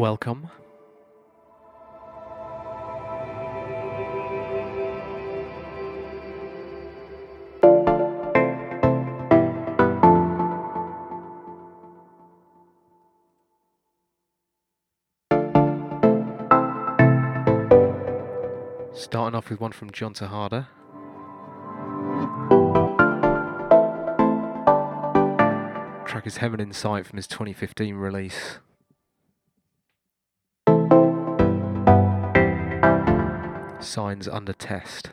welcome. Starting off with one from John Tejada. Track is Heaven in Sight from his 2015 release. Signs under test.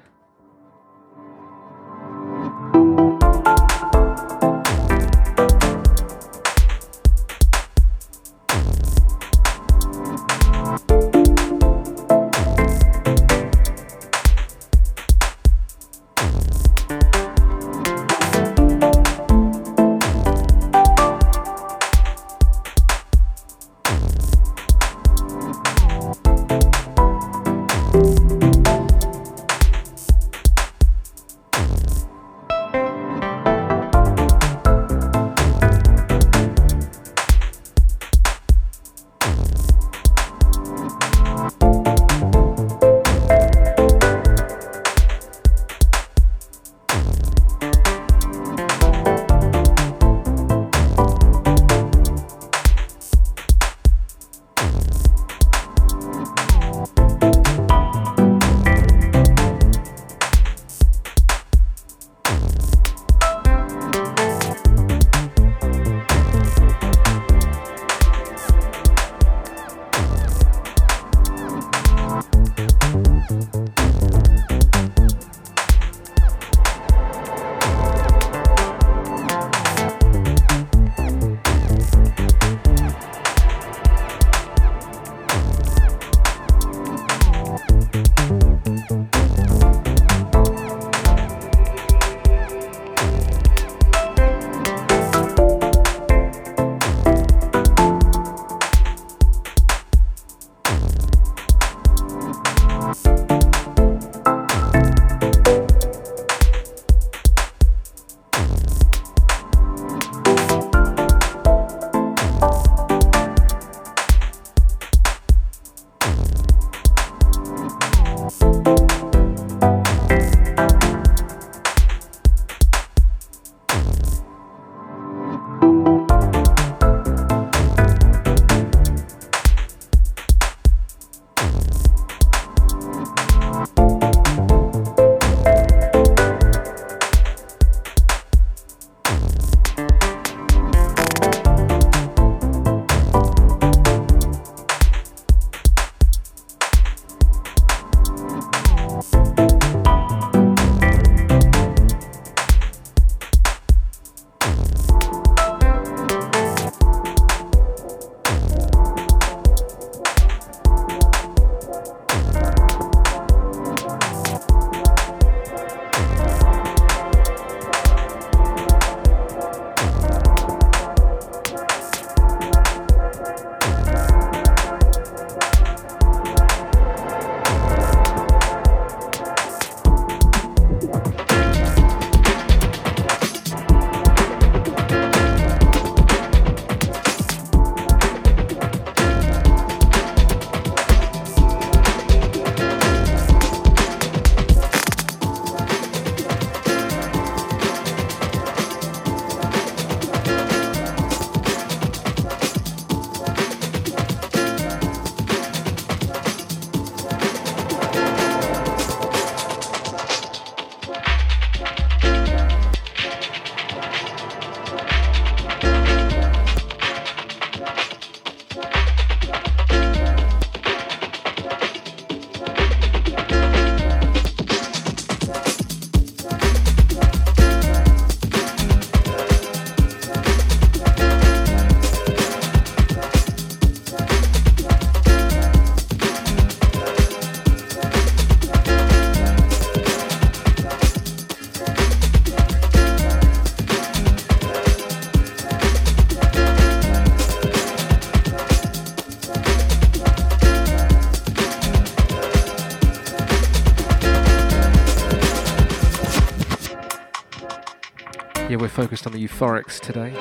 Focused on the euphorics today.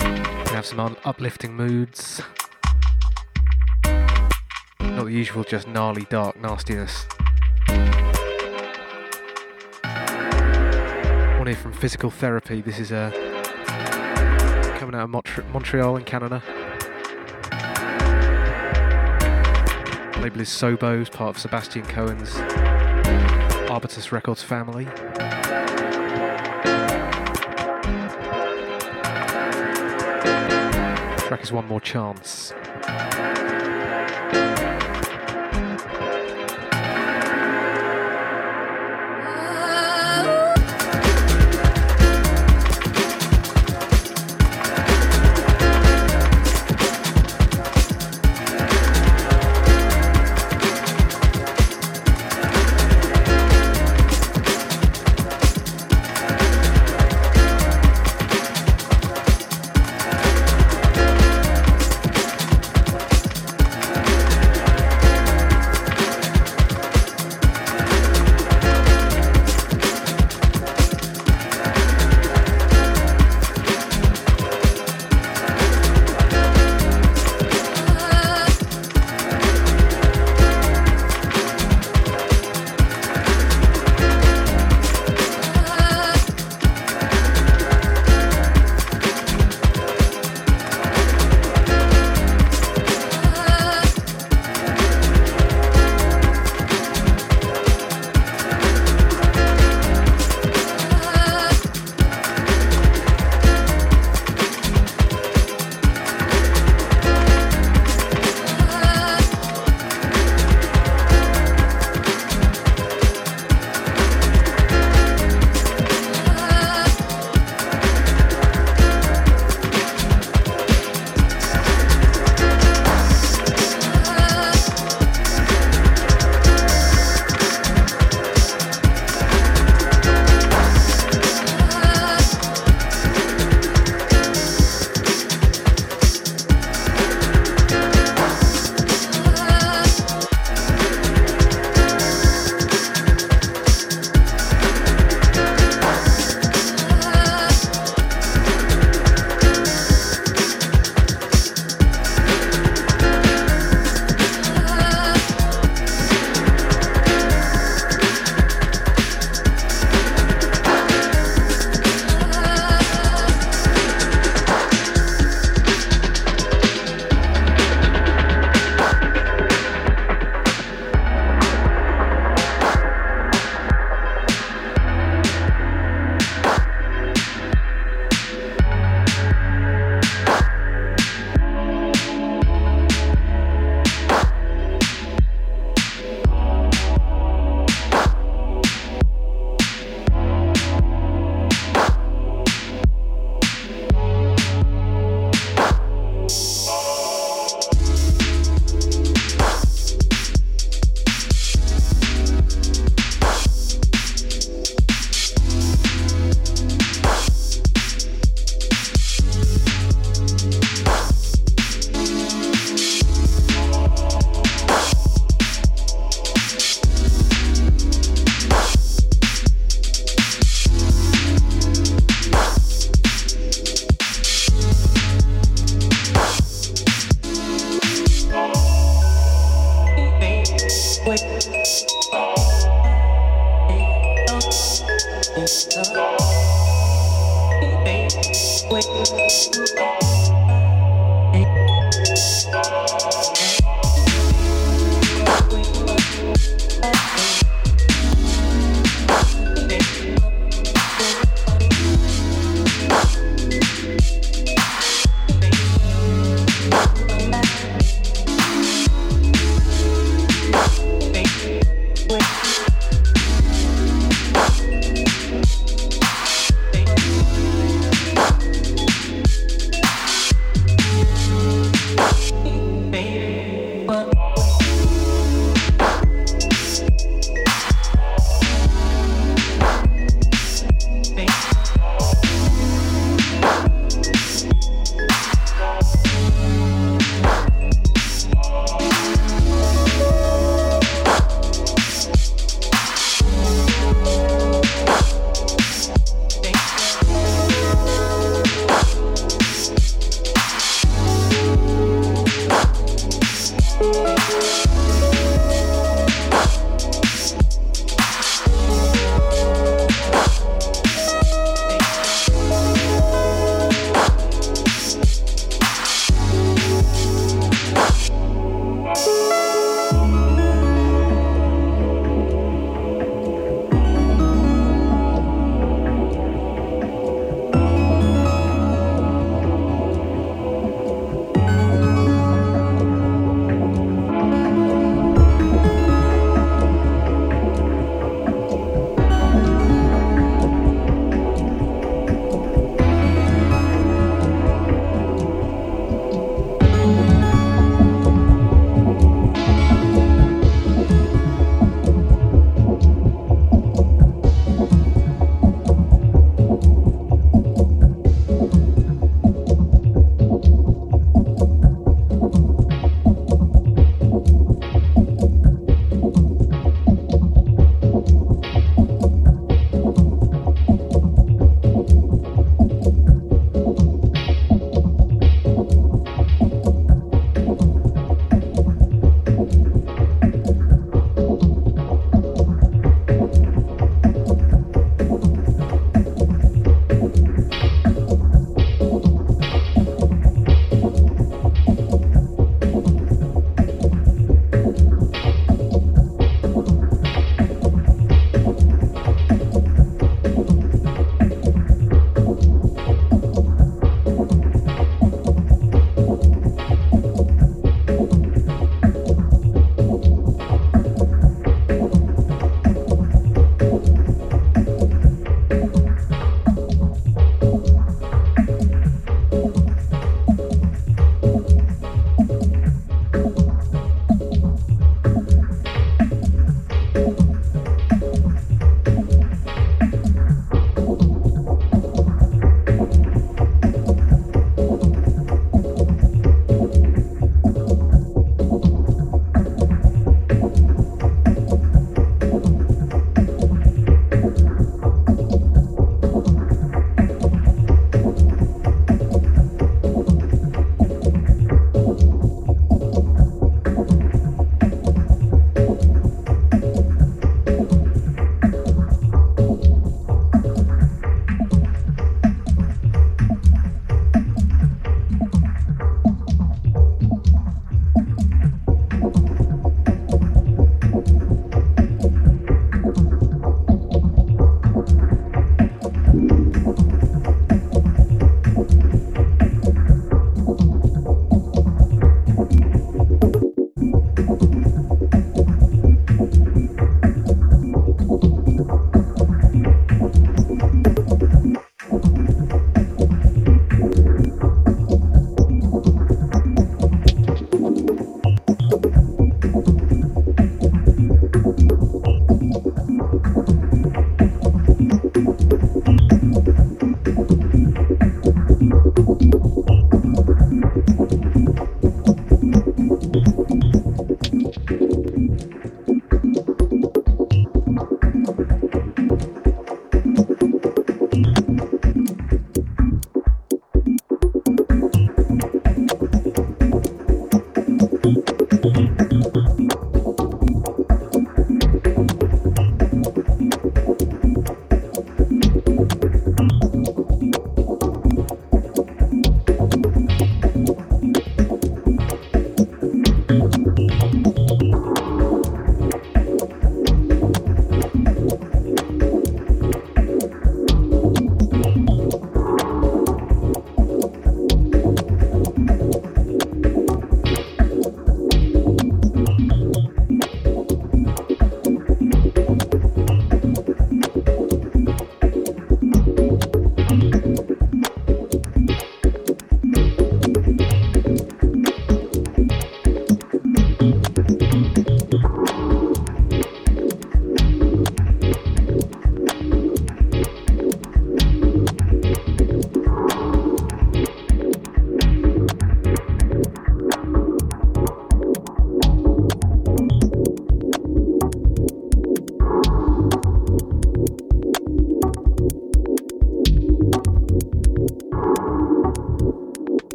We have some uplifting moods. Not the usual, just gnarly, dark nastiness. One here from Physical Therapy. This is uh, coming out of Mont- Montreal in Canada. label is Sobos, part of Sebastian Cowan's Arbutus Records family. Track is One More Chance.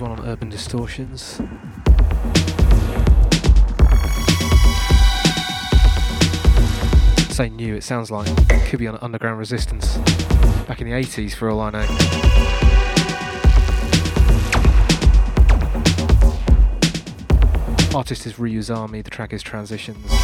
One on Urban Distortions. Say new, it sounds like could be on Underground Resistance back in the 80s for all I know. Artist is Ryuzami, the track is Transitions.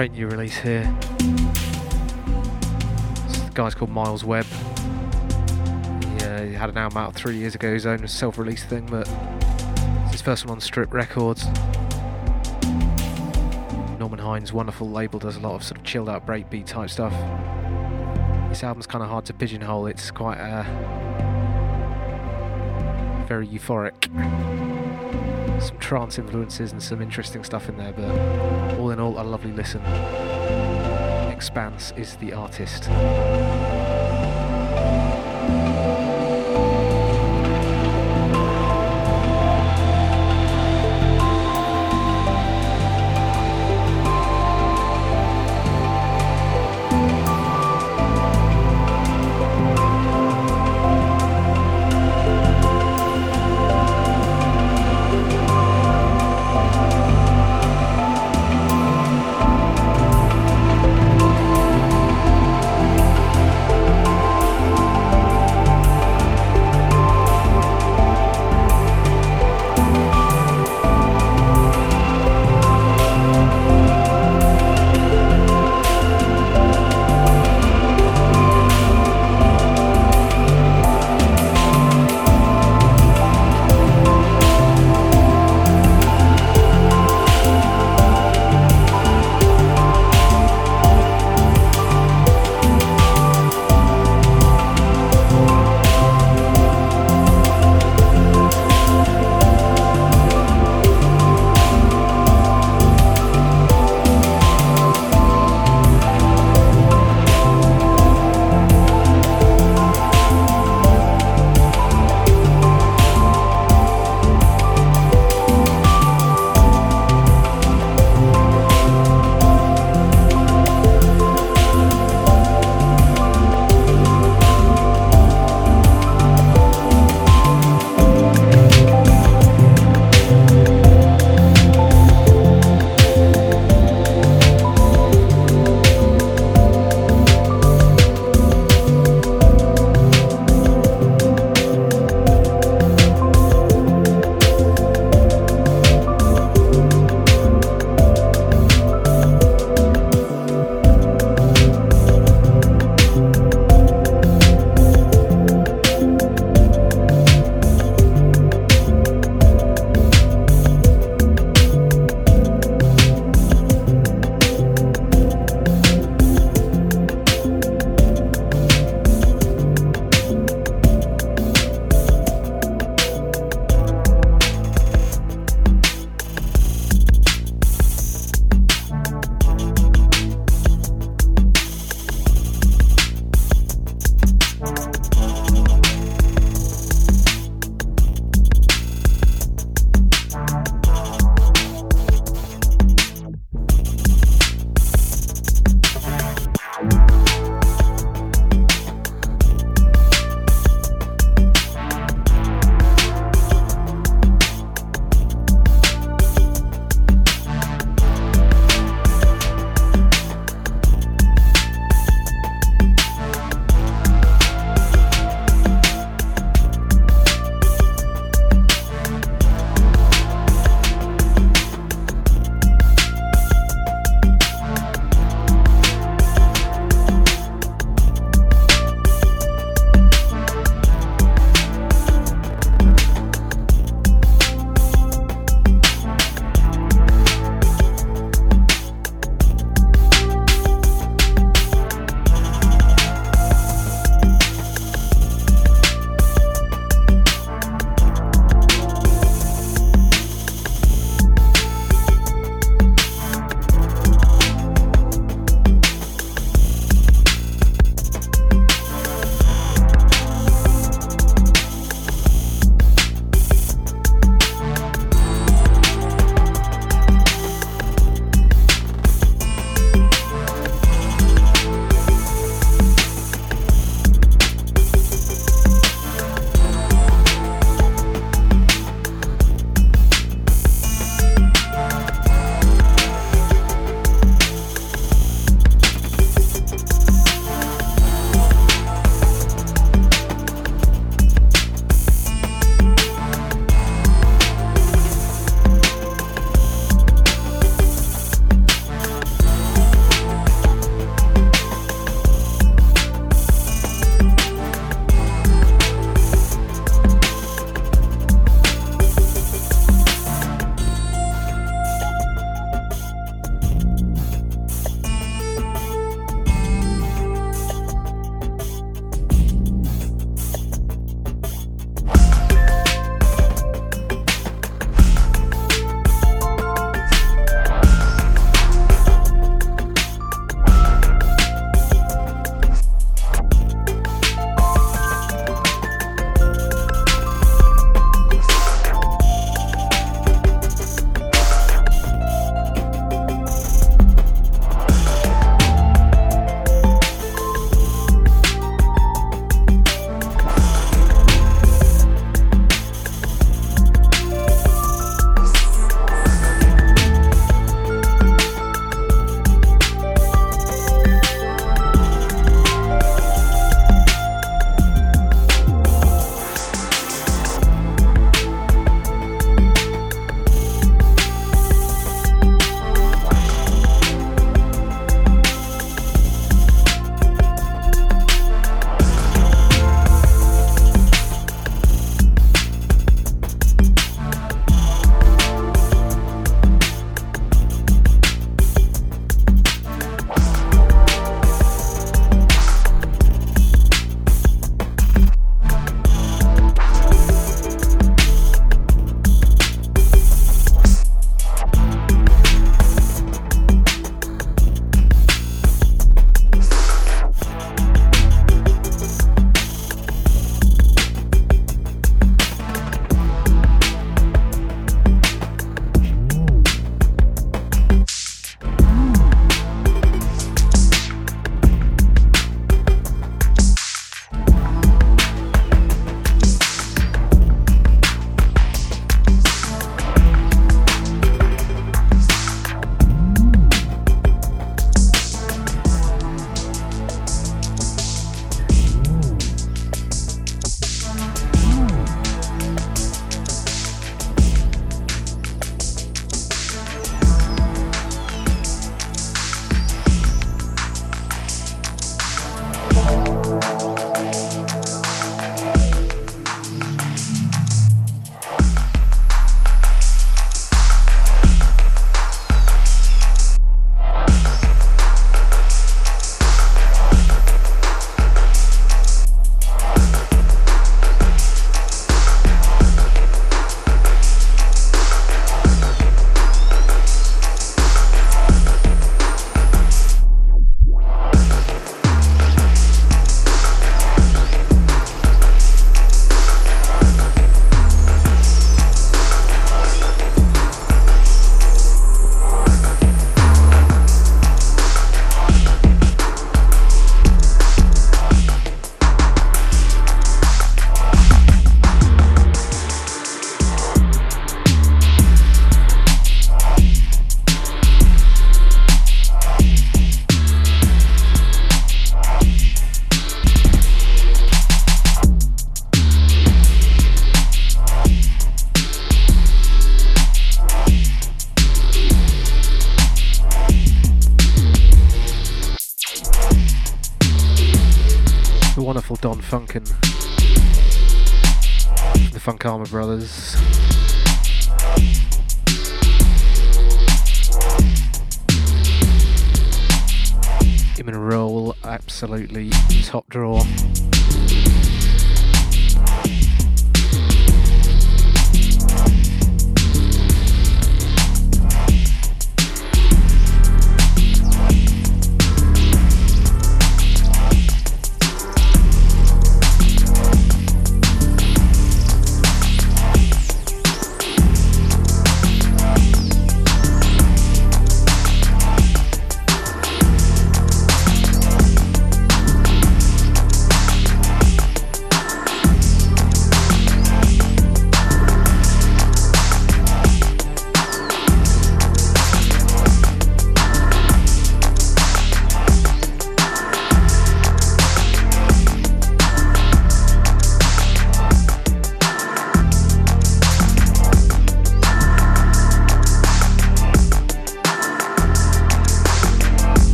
Great new release here. This guy's called Miles Webb. Yeah, he had an album out three years ago, his own self-release thing, but it's his first one on Strip Records. Norman Hines' wonderful label does a lot of sort of chilled out breakbeat type stuff. This album's kind of hard to pigeonhole. It's quite uh, very euphoric. Some trance influences and some interesting stuff in there, but all in a lovely listen. Expanse is the artist.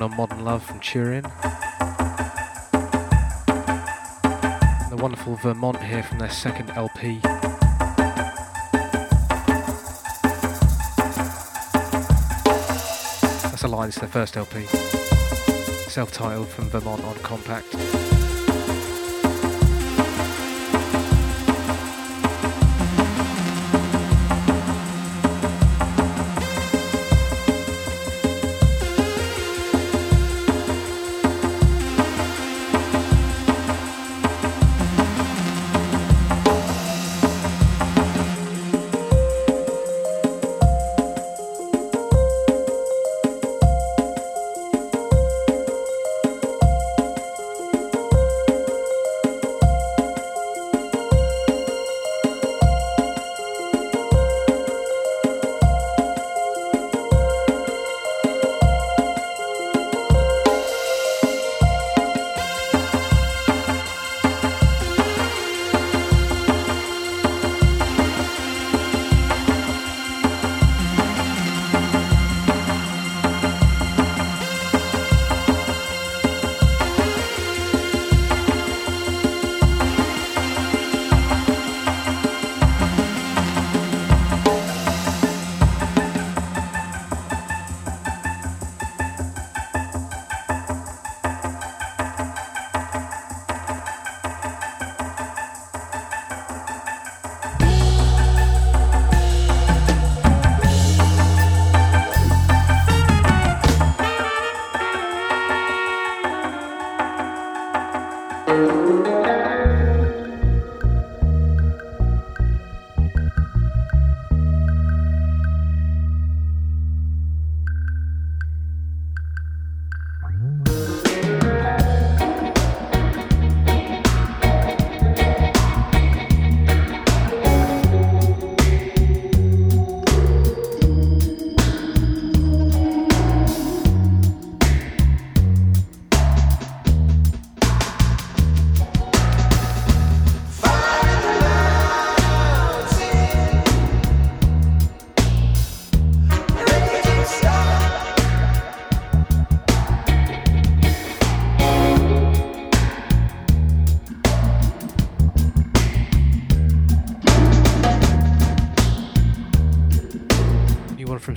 One on Modern Love from Turin. The wonderful Vermont here from their second LP. That's a line, it's their first LP. Self titled from Vermont on Kompakt.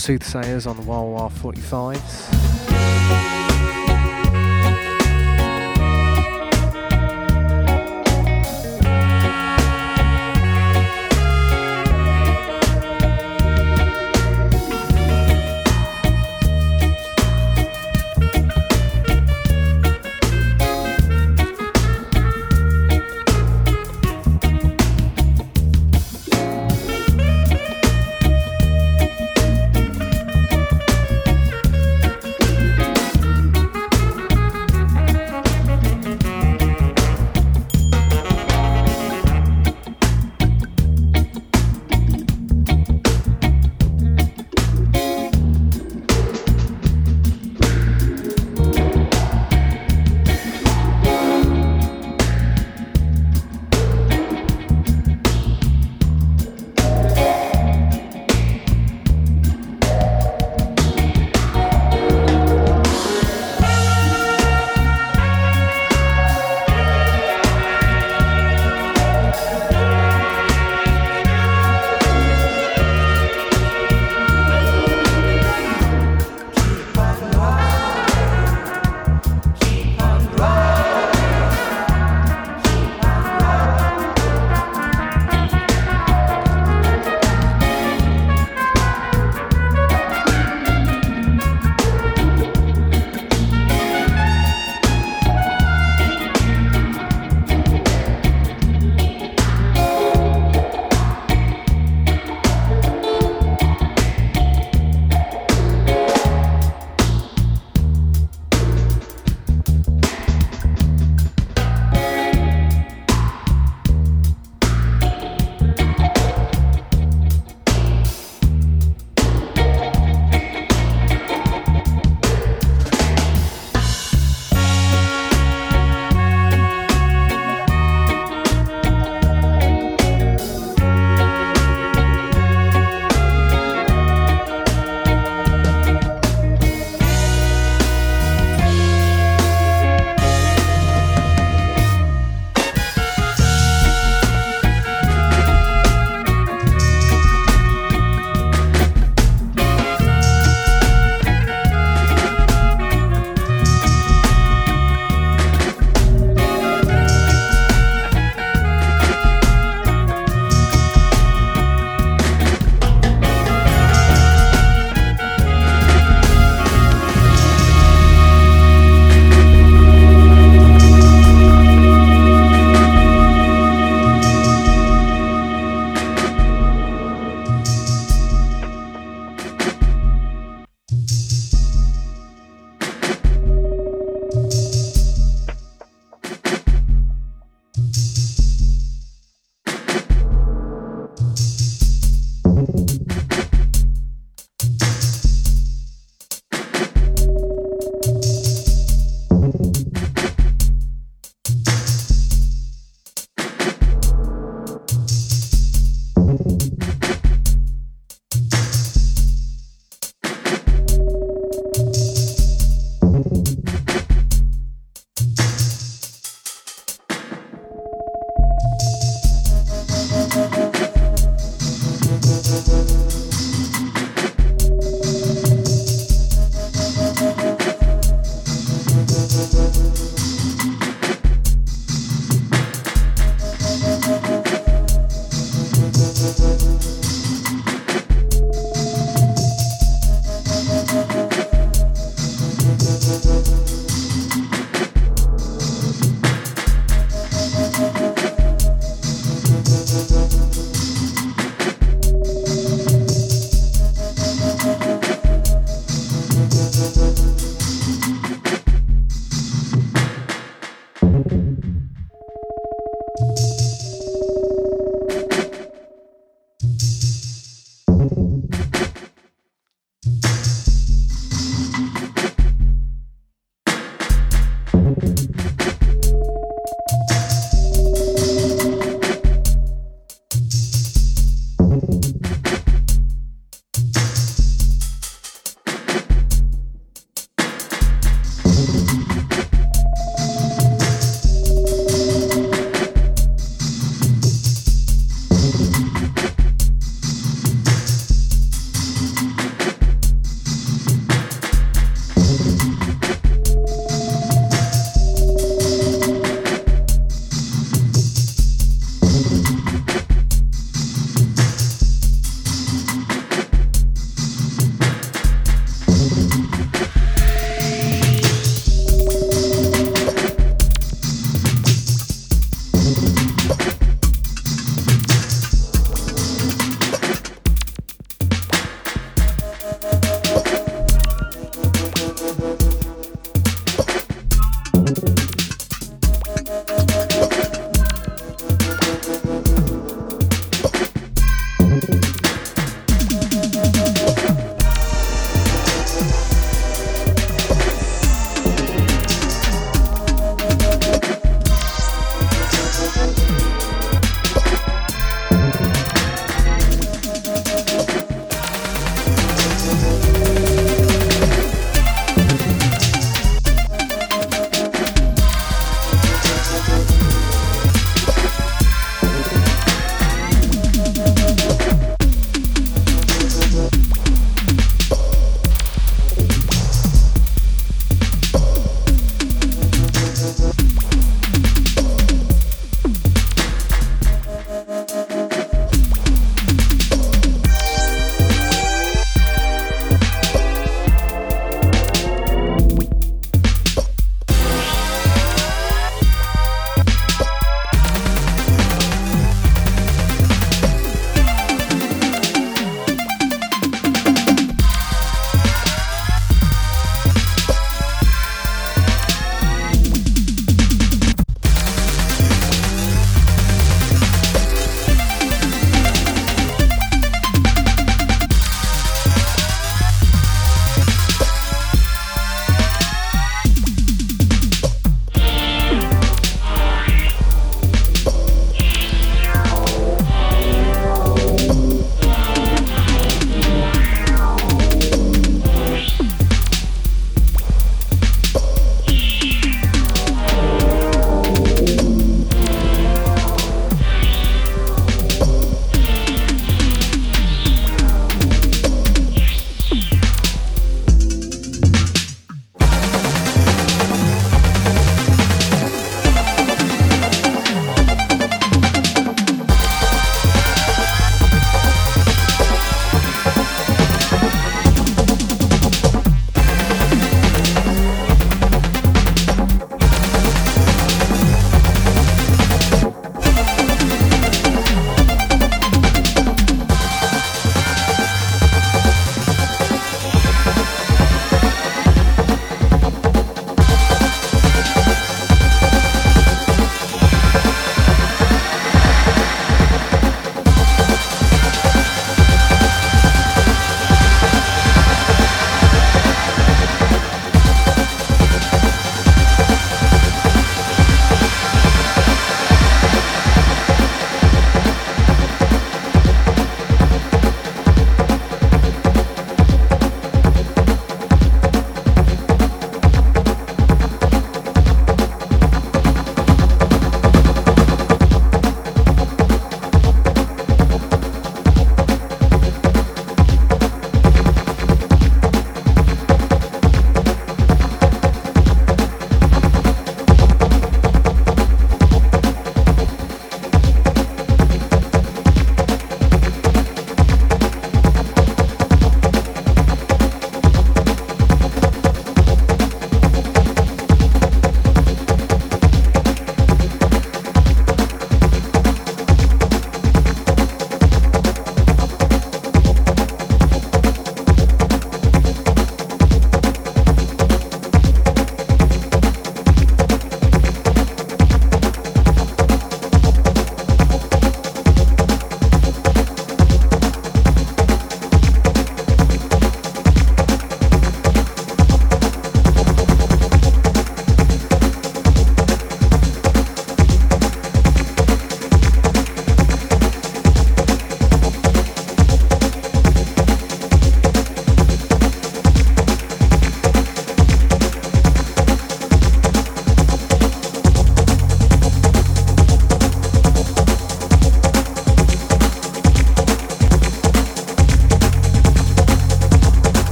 Soothsayers on the Wah 45s.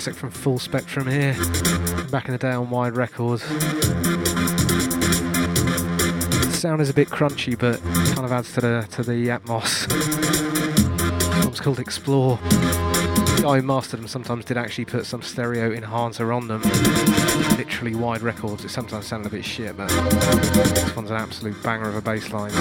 Classic from Full Spectrum here, back in the day on Wide Records. The sound is a bit crunchy, but kind of adds to the to the atmos. It's called Explore. The guy who mastered them sometimes did actually put some stereo enhancer on them. Literally wide records. It sometimes sounded a bit shit, but this one's an absolute banger of a bass line.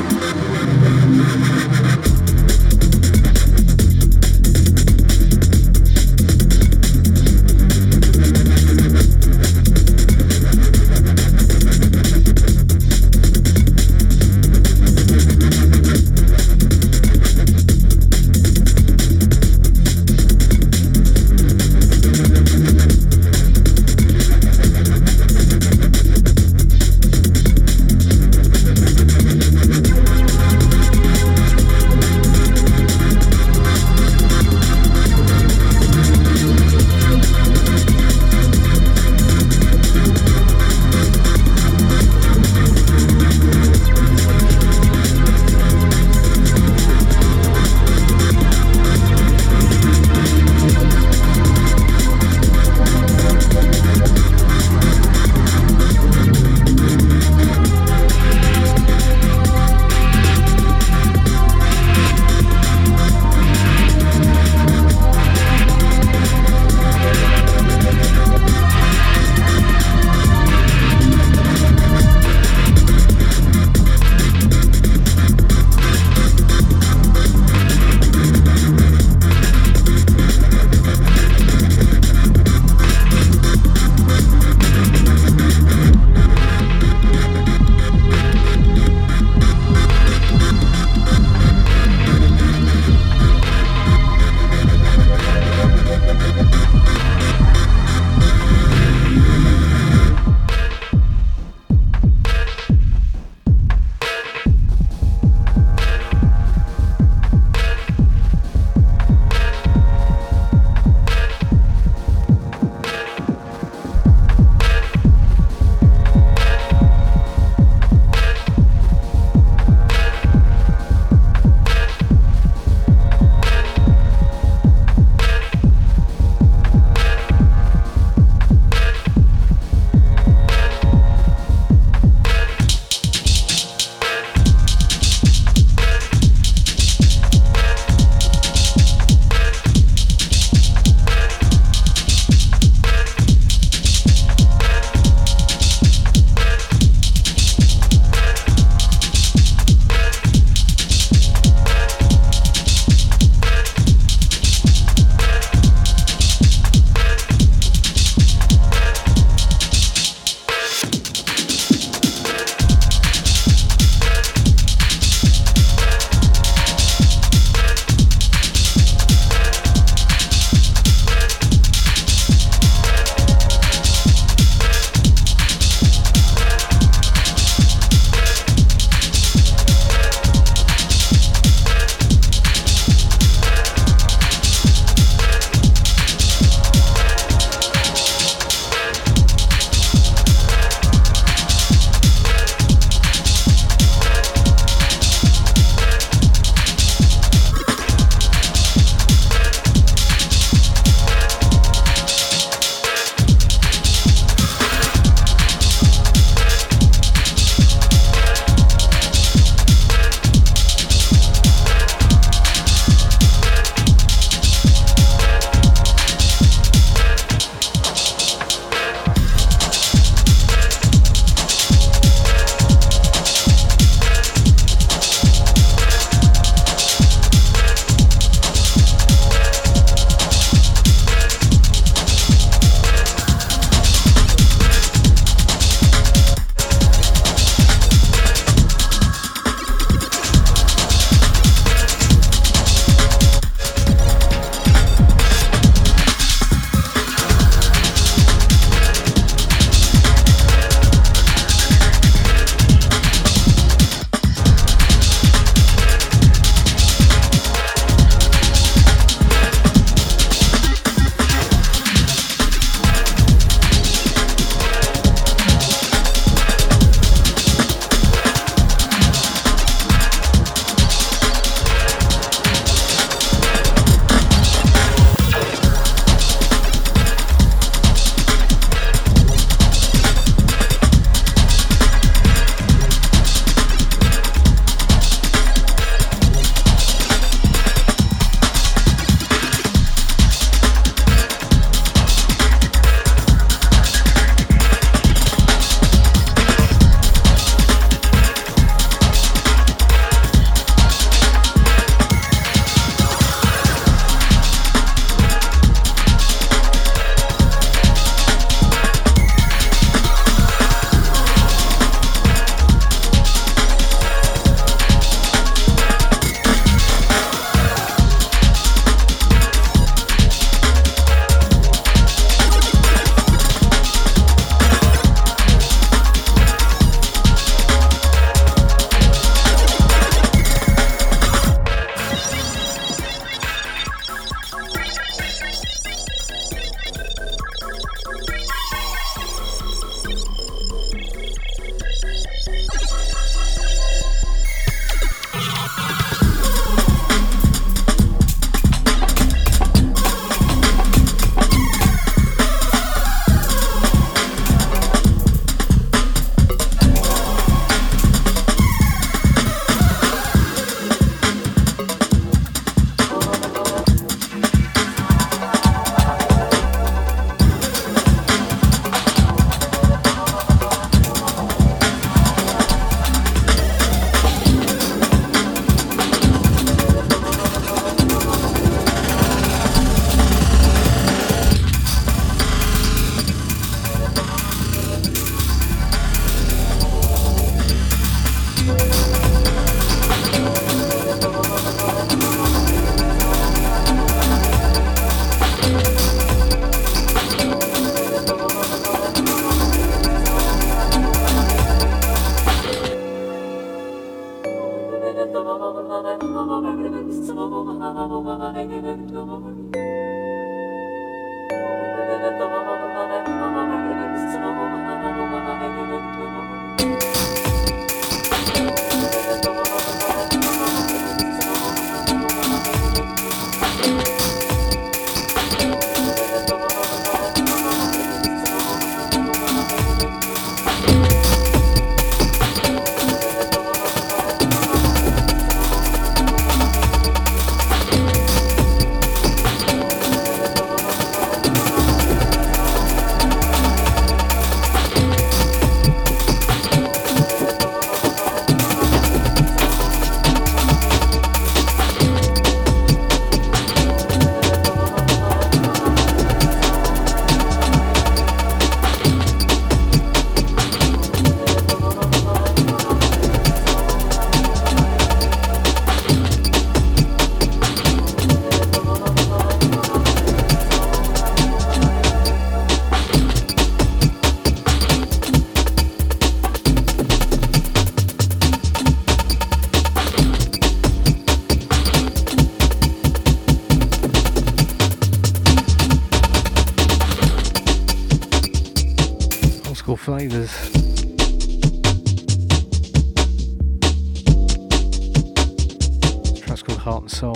Heart and Soul.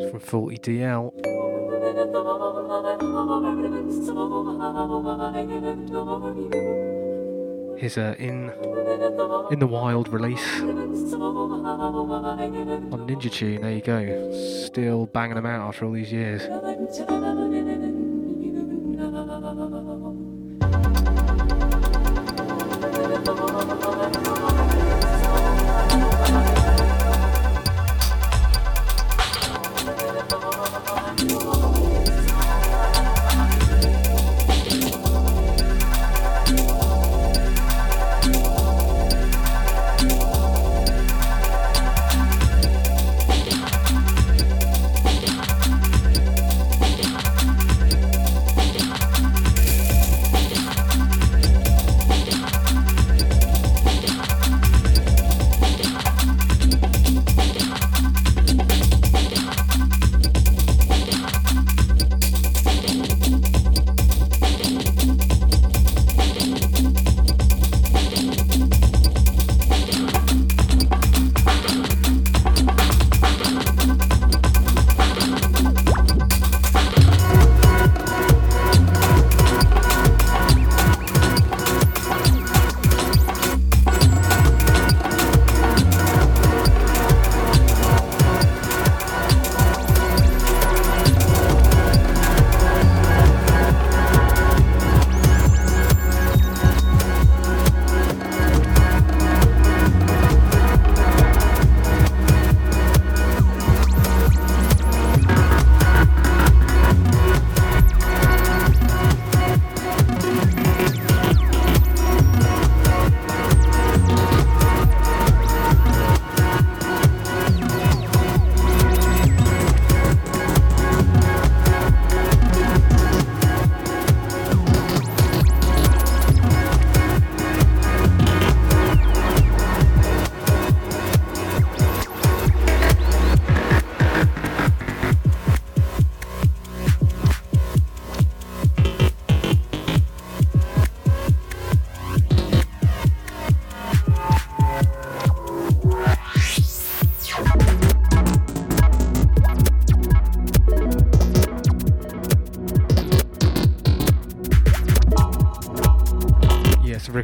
It's from 40DL. Here's a in in the wild release on Ninja Tune. There you go. Still banging them out after all these years. ねえねえねえ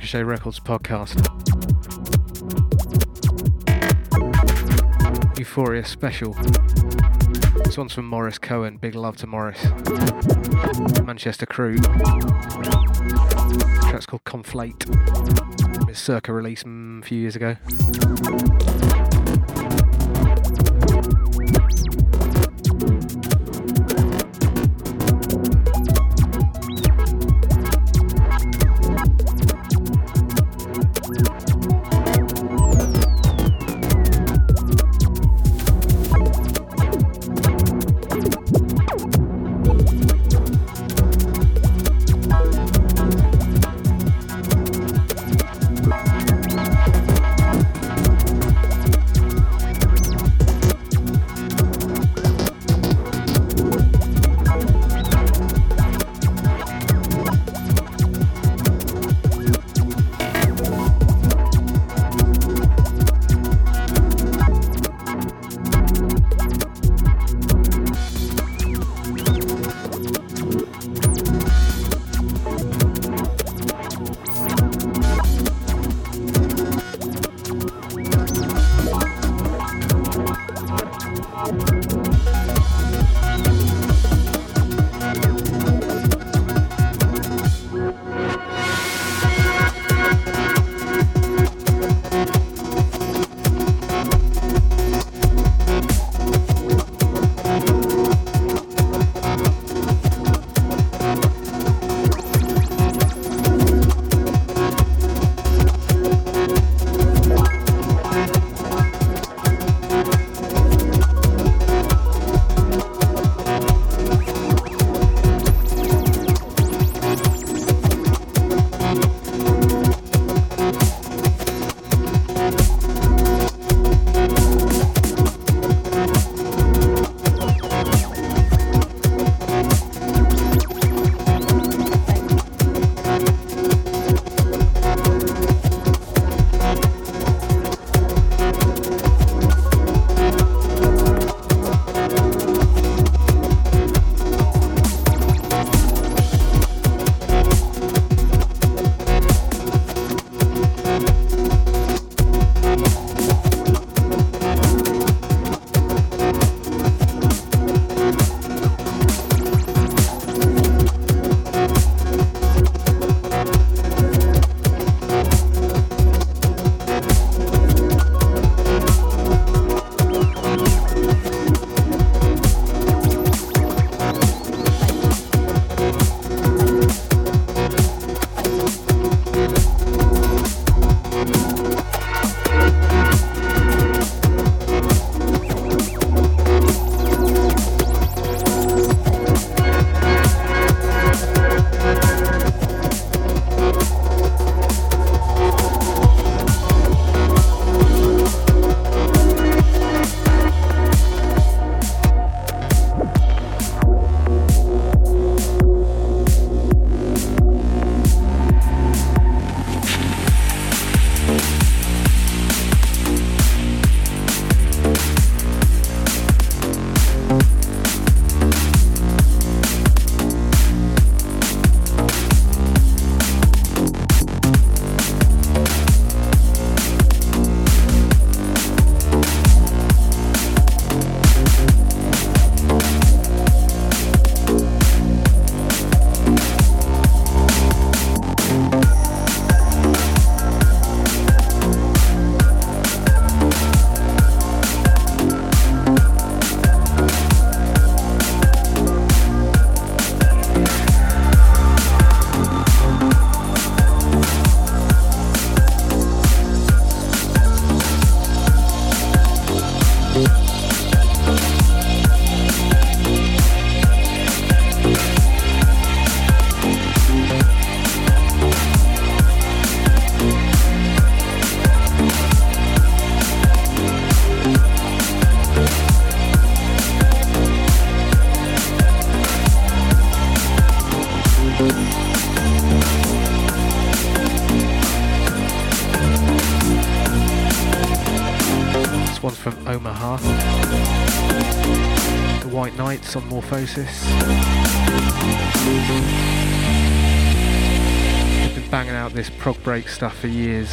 Ricochet Records podcast. Euphoria special. This one's from Morris Cohen. Big love to Morris. Manchester crew. The track's called Conflate. It's circa release mm, a few years ago. From Omaha. The White Knights on Morphosis. They've been banging out this prog break stuff for years.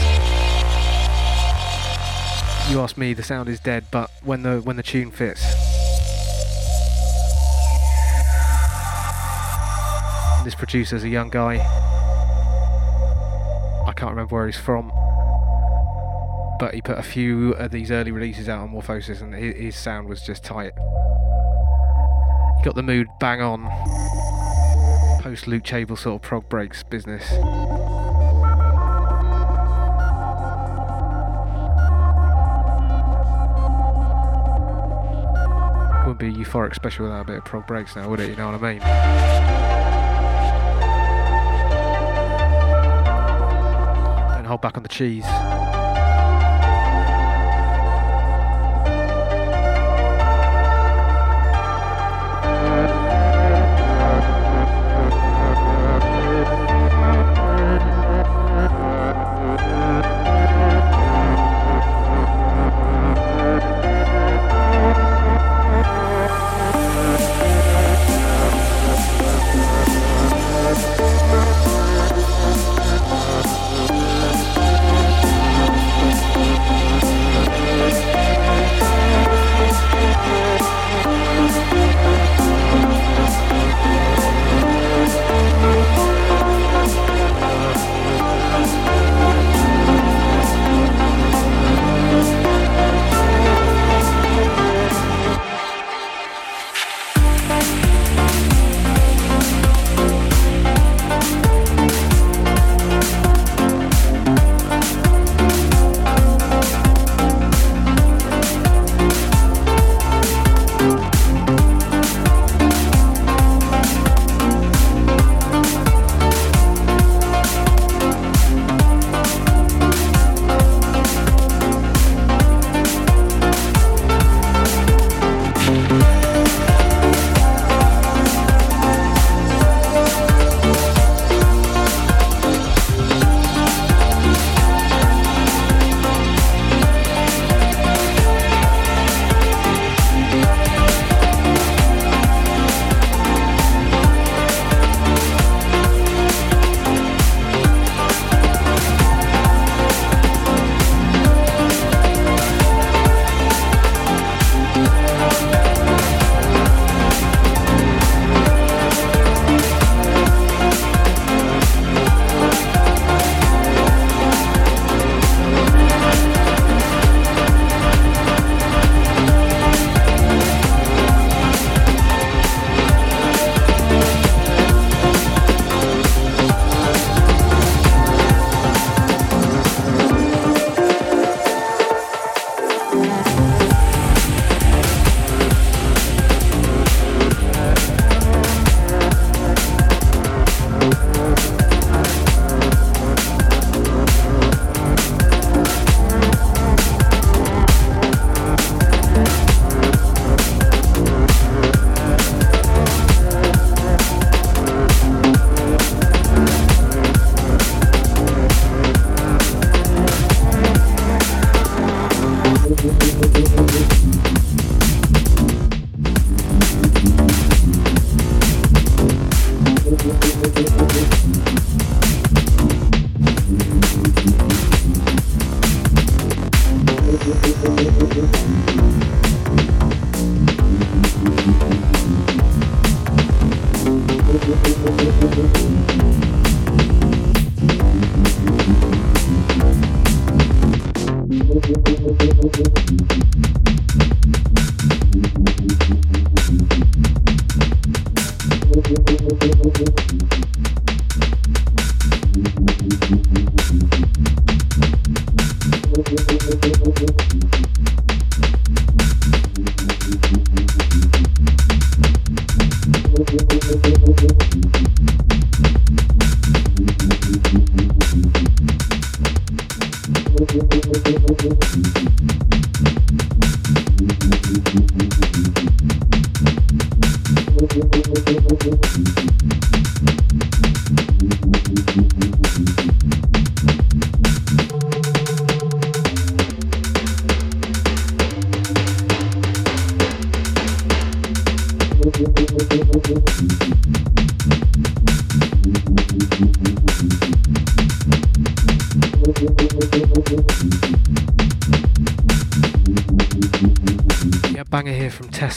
You ask me, the sound is dead, but when the when the tune fits, this producer's a young guy. I can't remember where he's from but he put a few of these early releases out on Morphosis, and his, his sound was just tight. He got the mood bang on. Post Luke Chable sort of prog breaks business. Wouldn't be a euphoric special without a bit of prog breaks now, would it? You know what I mean? Don't hold back on the cheese.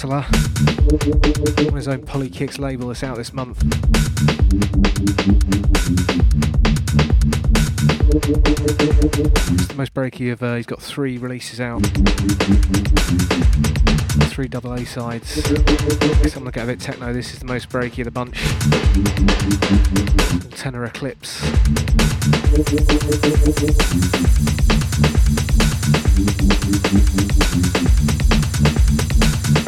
Wrestler on his own Polykicks label that's out this month. It's the most breaky of, uh, he's got three releases out, three double A sides. Something like that a bit techno, this is the most breaky of the bunch. Tenor Eclipse.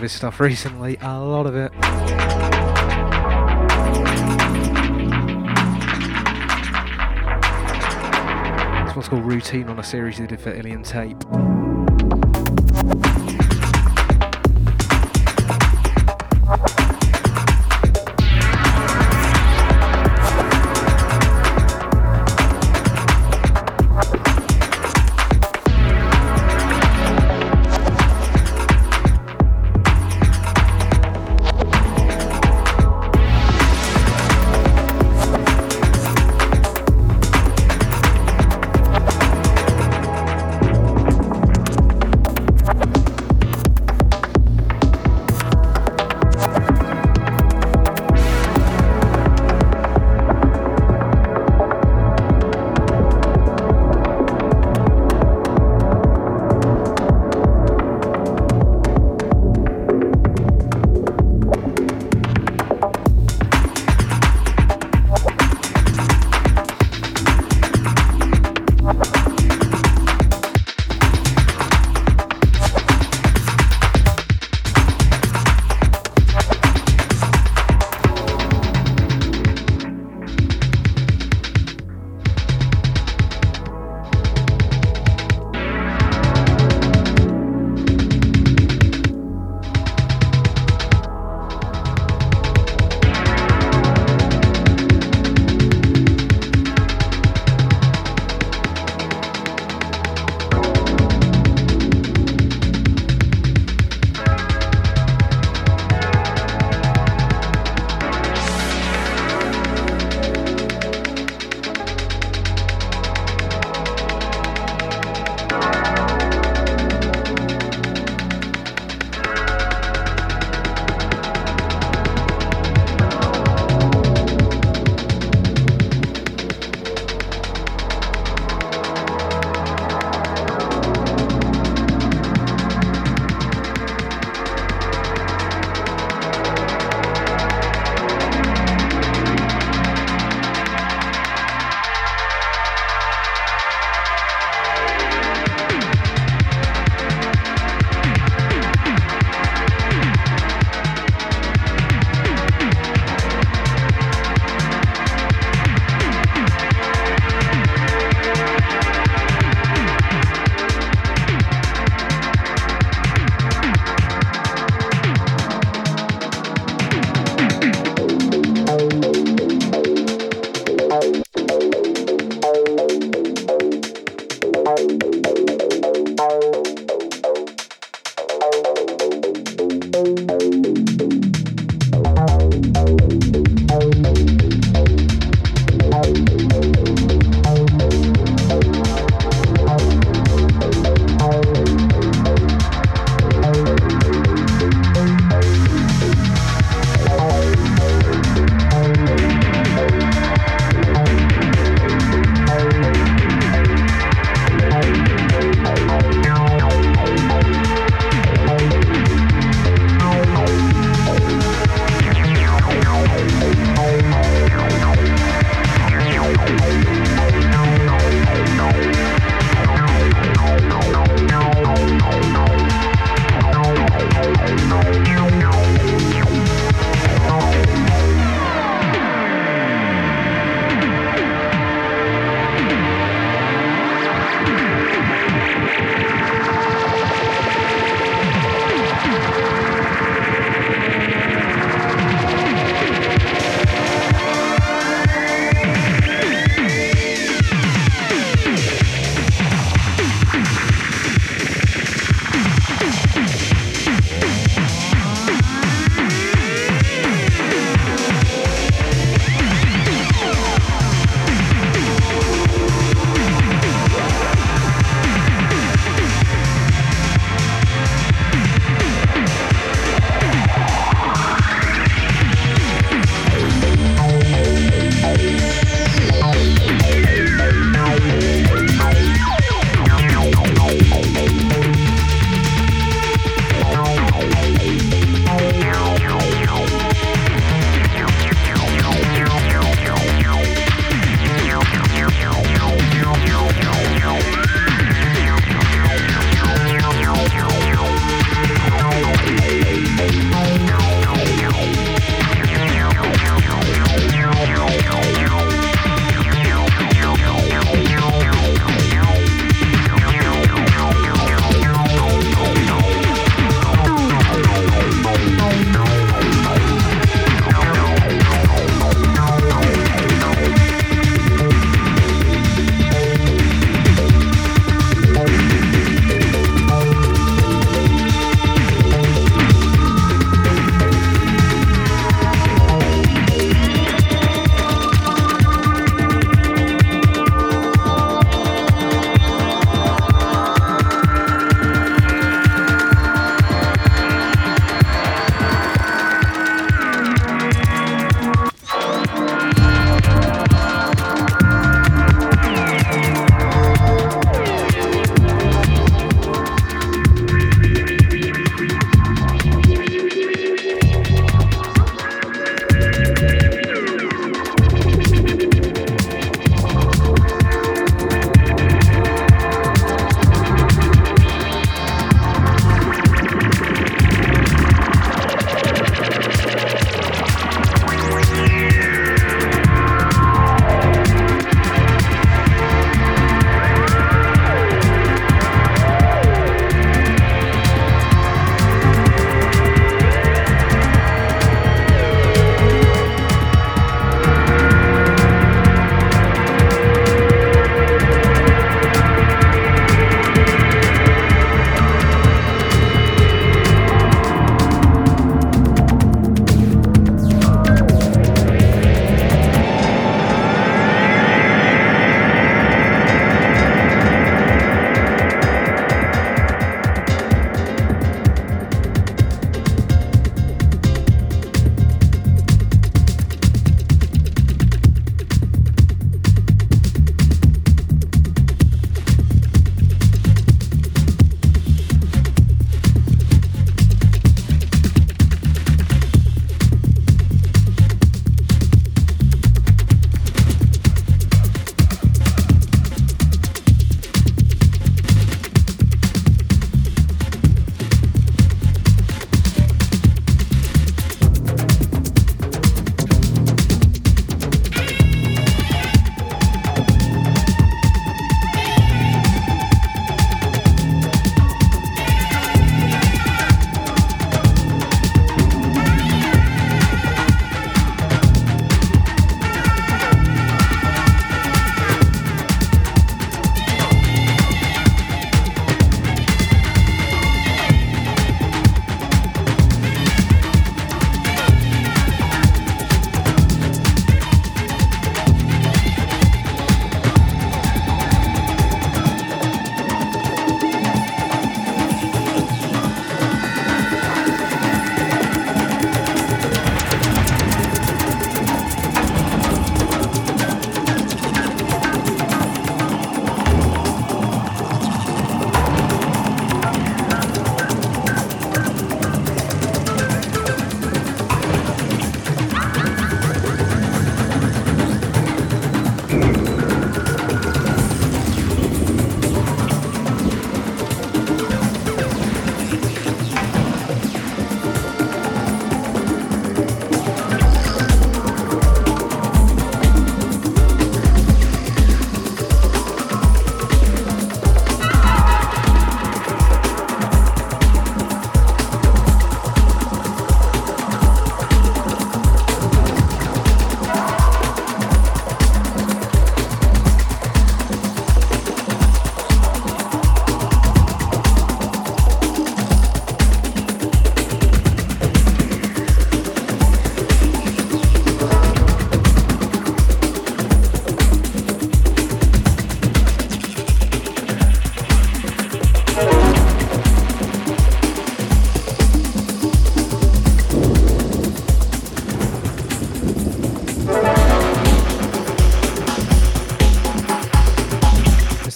his stuff recently, a lot of it. It's what's called Routine on a series he did for Alien Tape.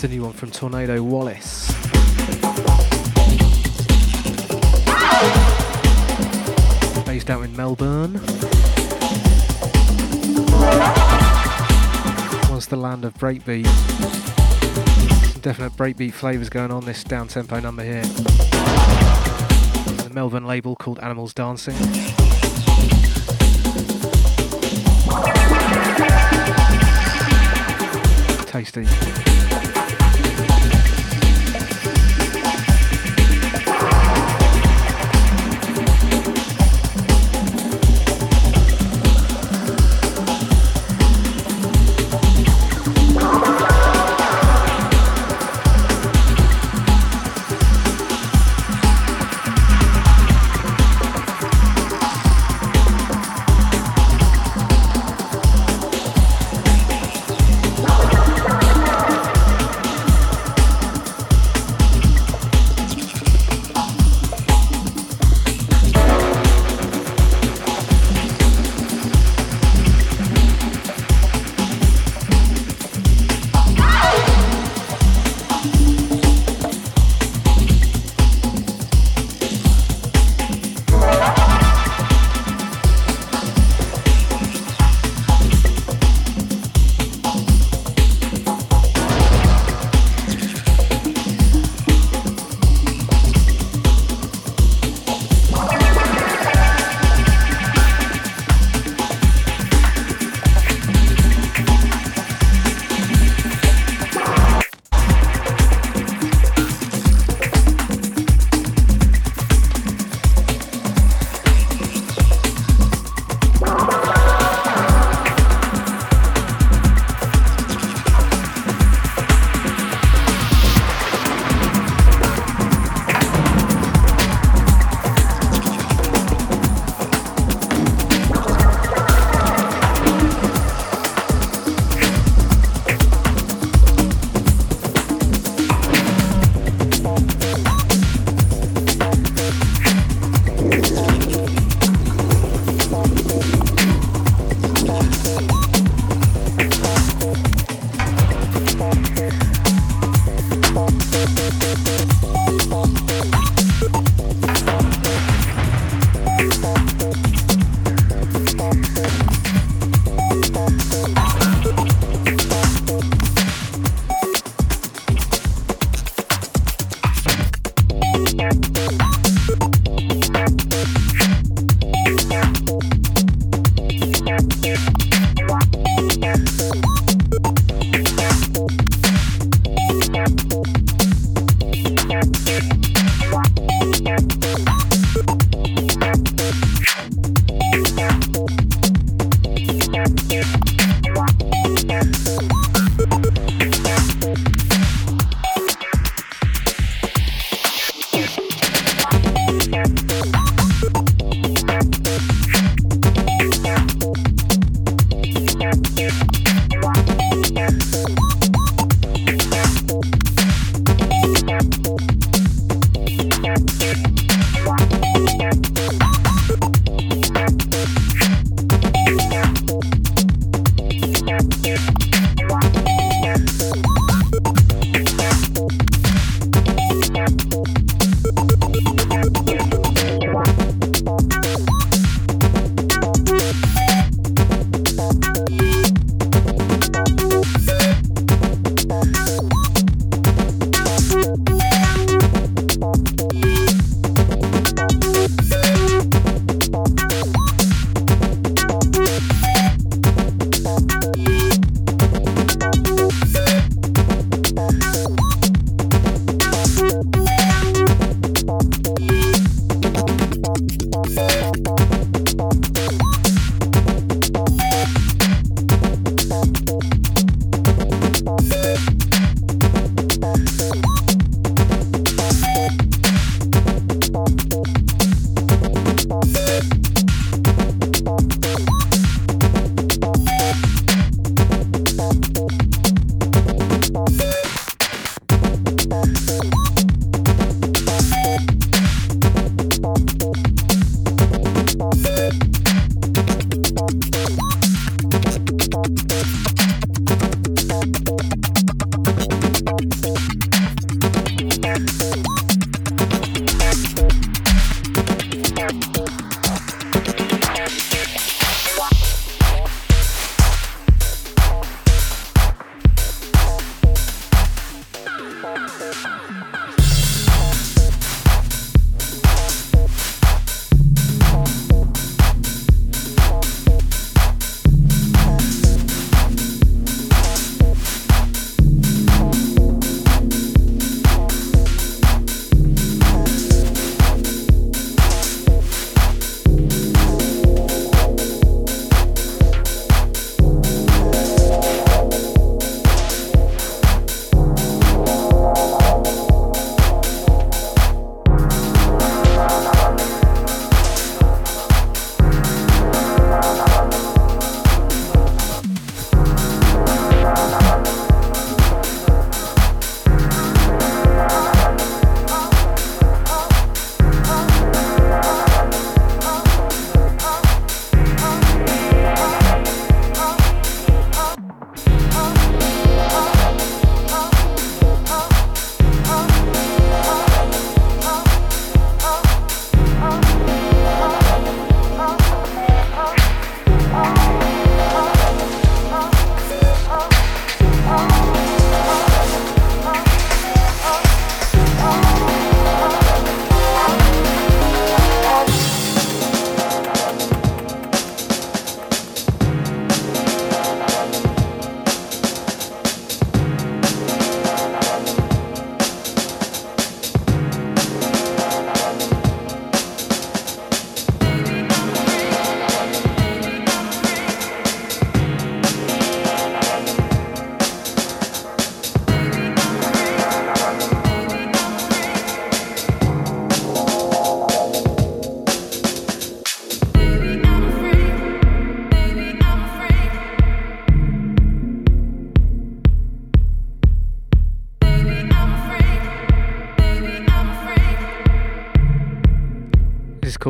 That's a new one from Tornado Wallace. Based out in Melbourne. Once the land of breakbeat. Some definite breakbeat flavours going on this down tempo number here. The Melbourne label called Animals Dancing. Tasty.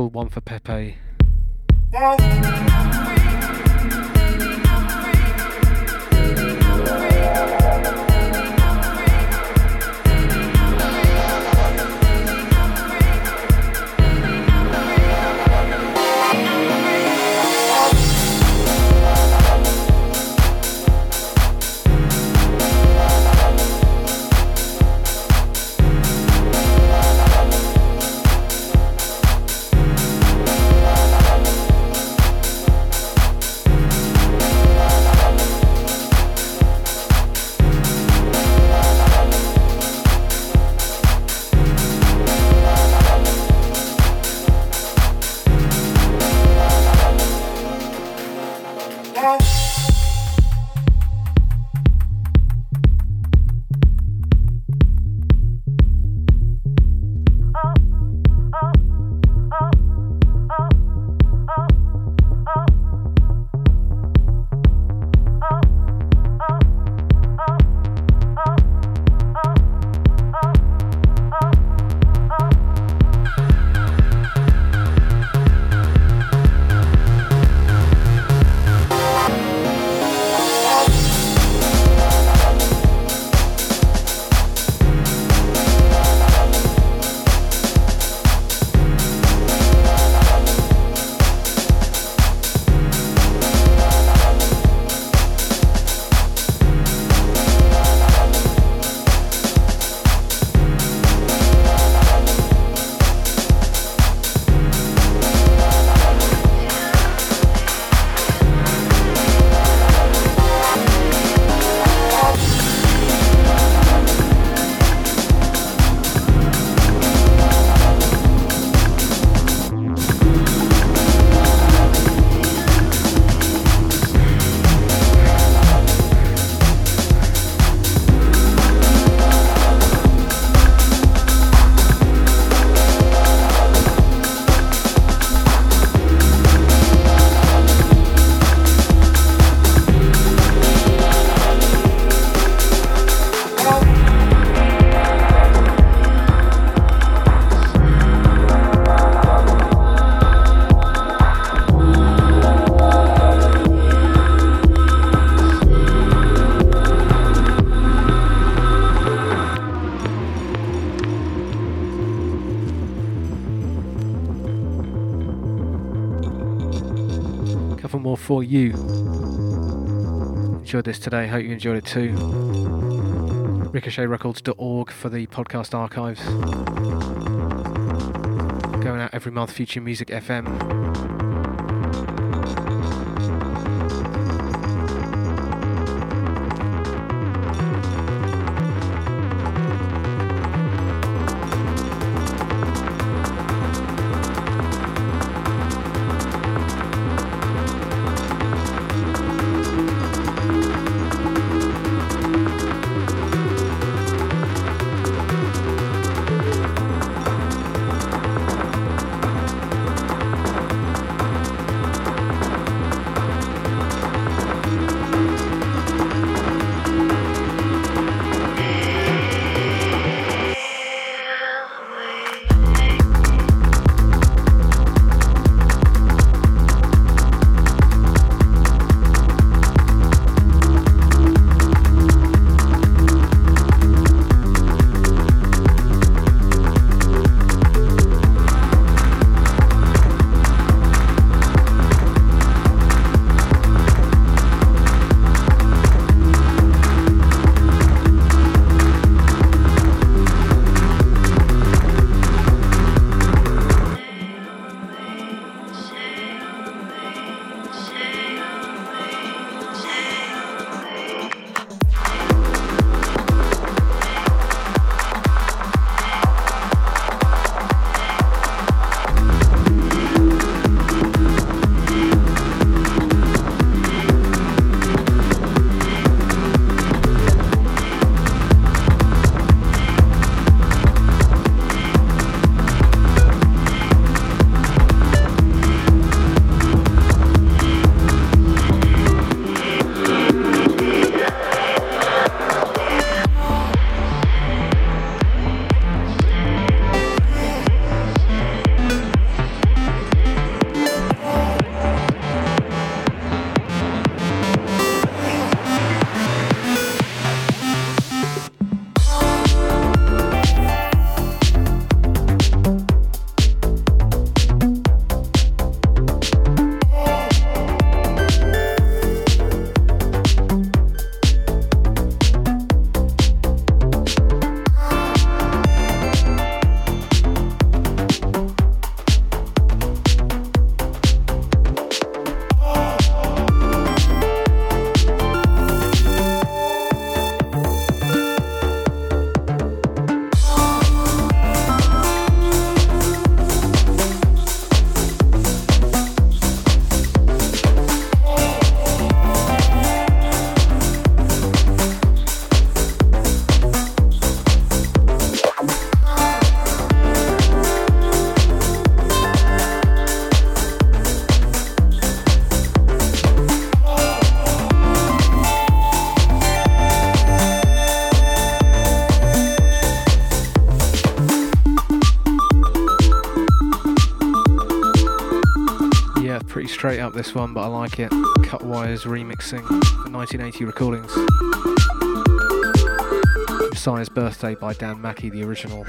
Called One for Pepe. Enjoyed this today, hope you enjoyed it too. RicochetRecords.org for the podcast archives. Going out every month, Future Music FM. Straight up this one, but I like it. Cutwires remixing for 1980 recordings. Messiah's Birthday by Dan Mackey, the original.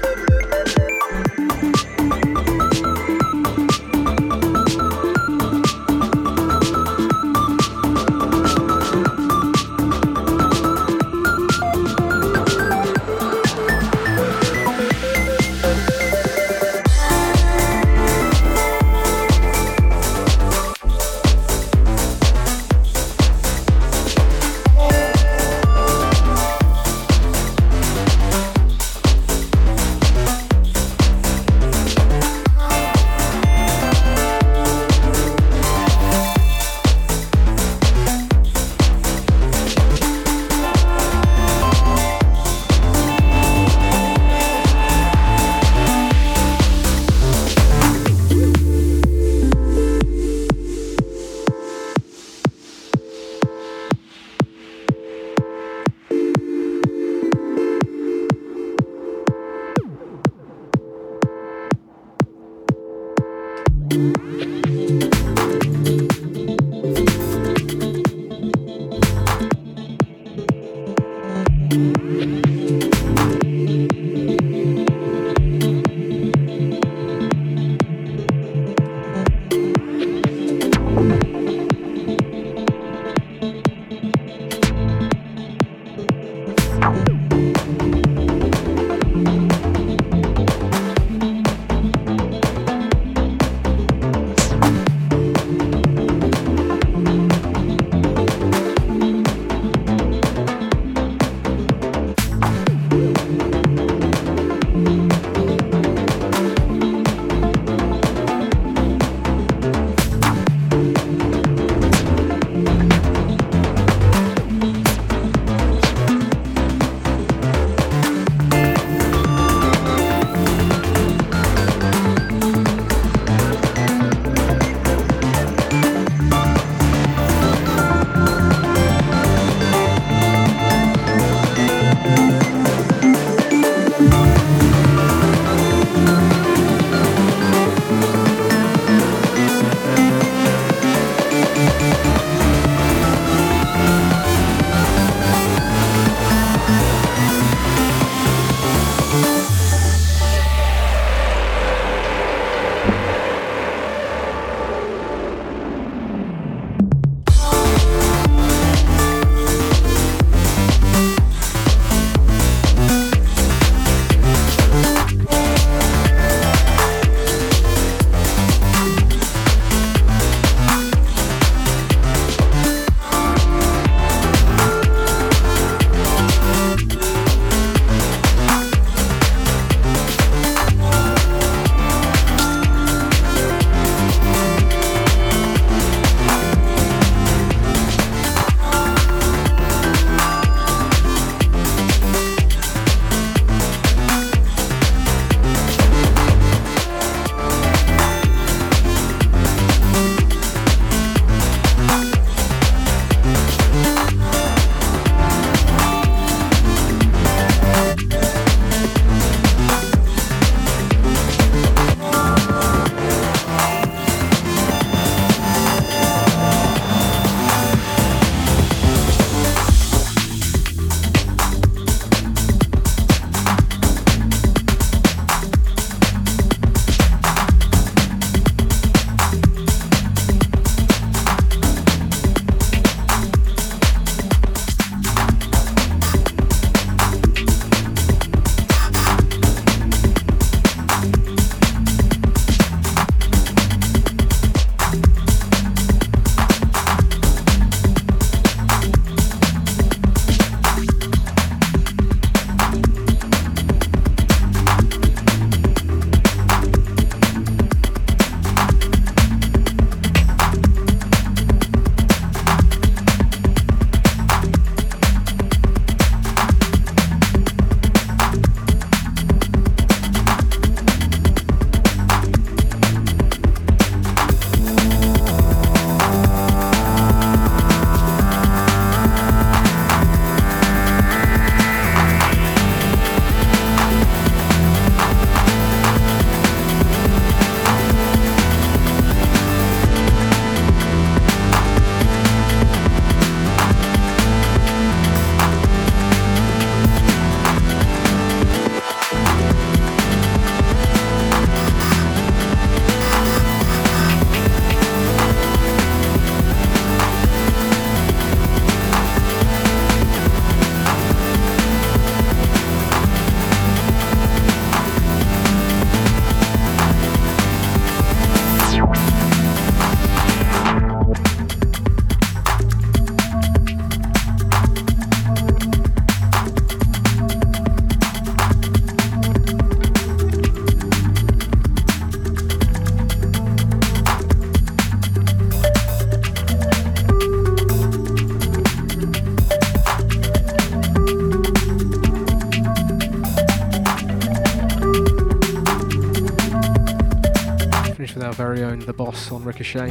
The Boss on Ricochet.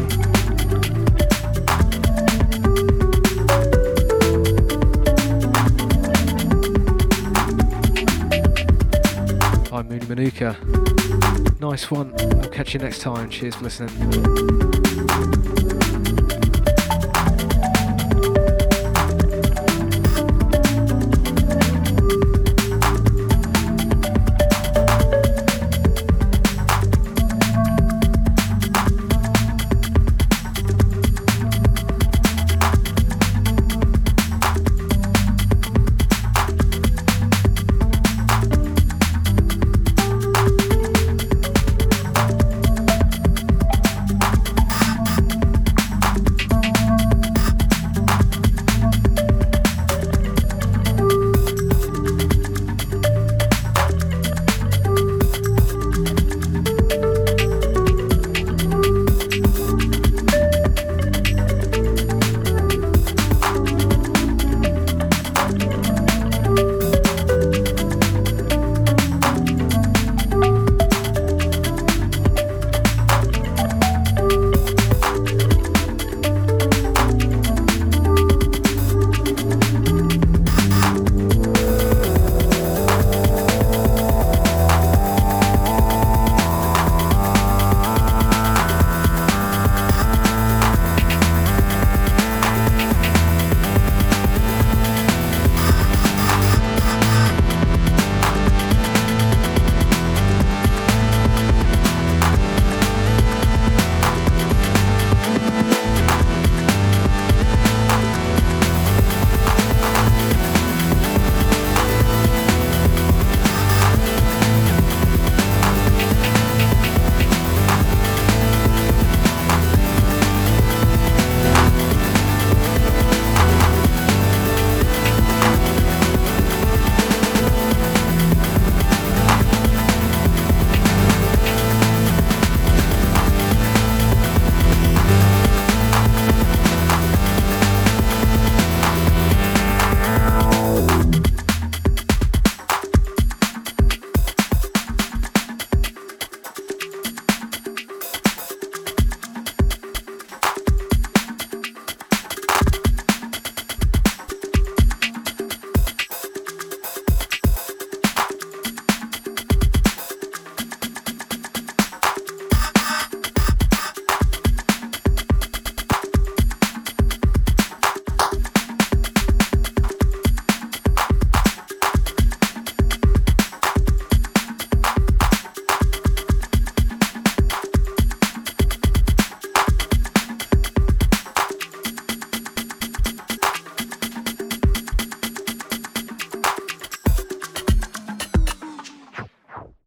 I'm Mooney Manuka. Nice one. I'll catch you next time. Cheers for listening.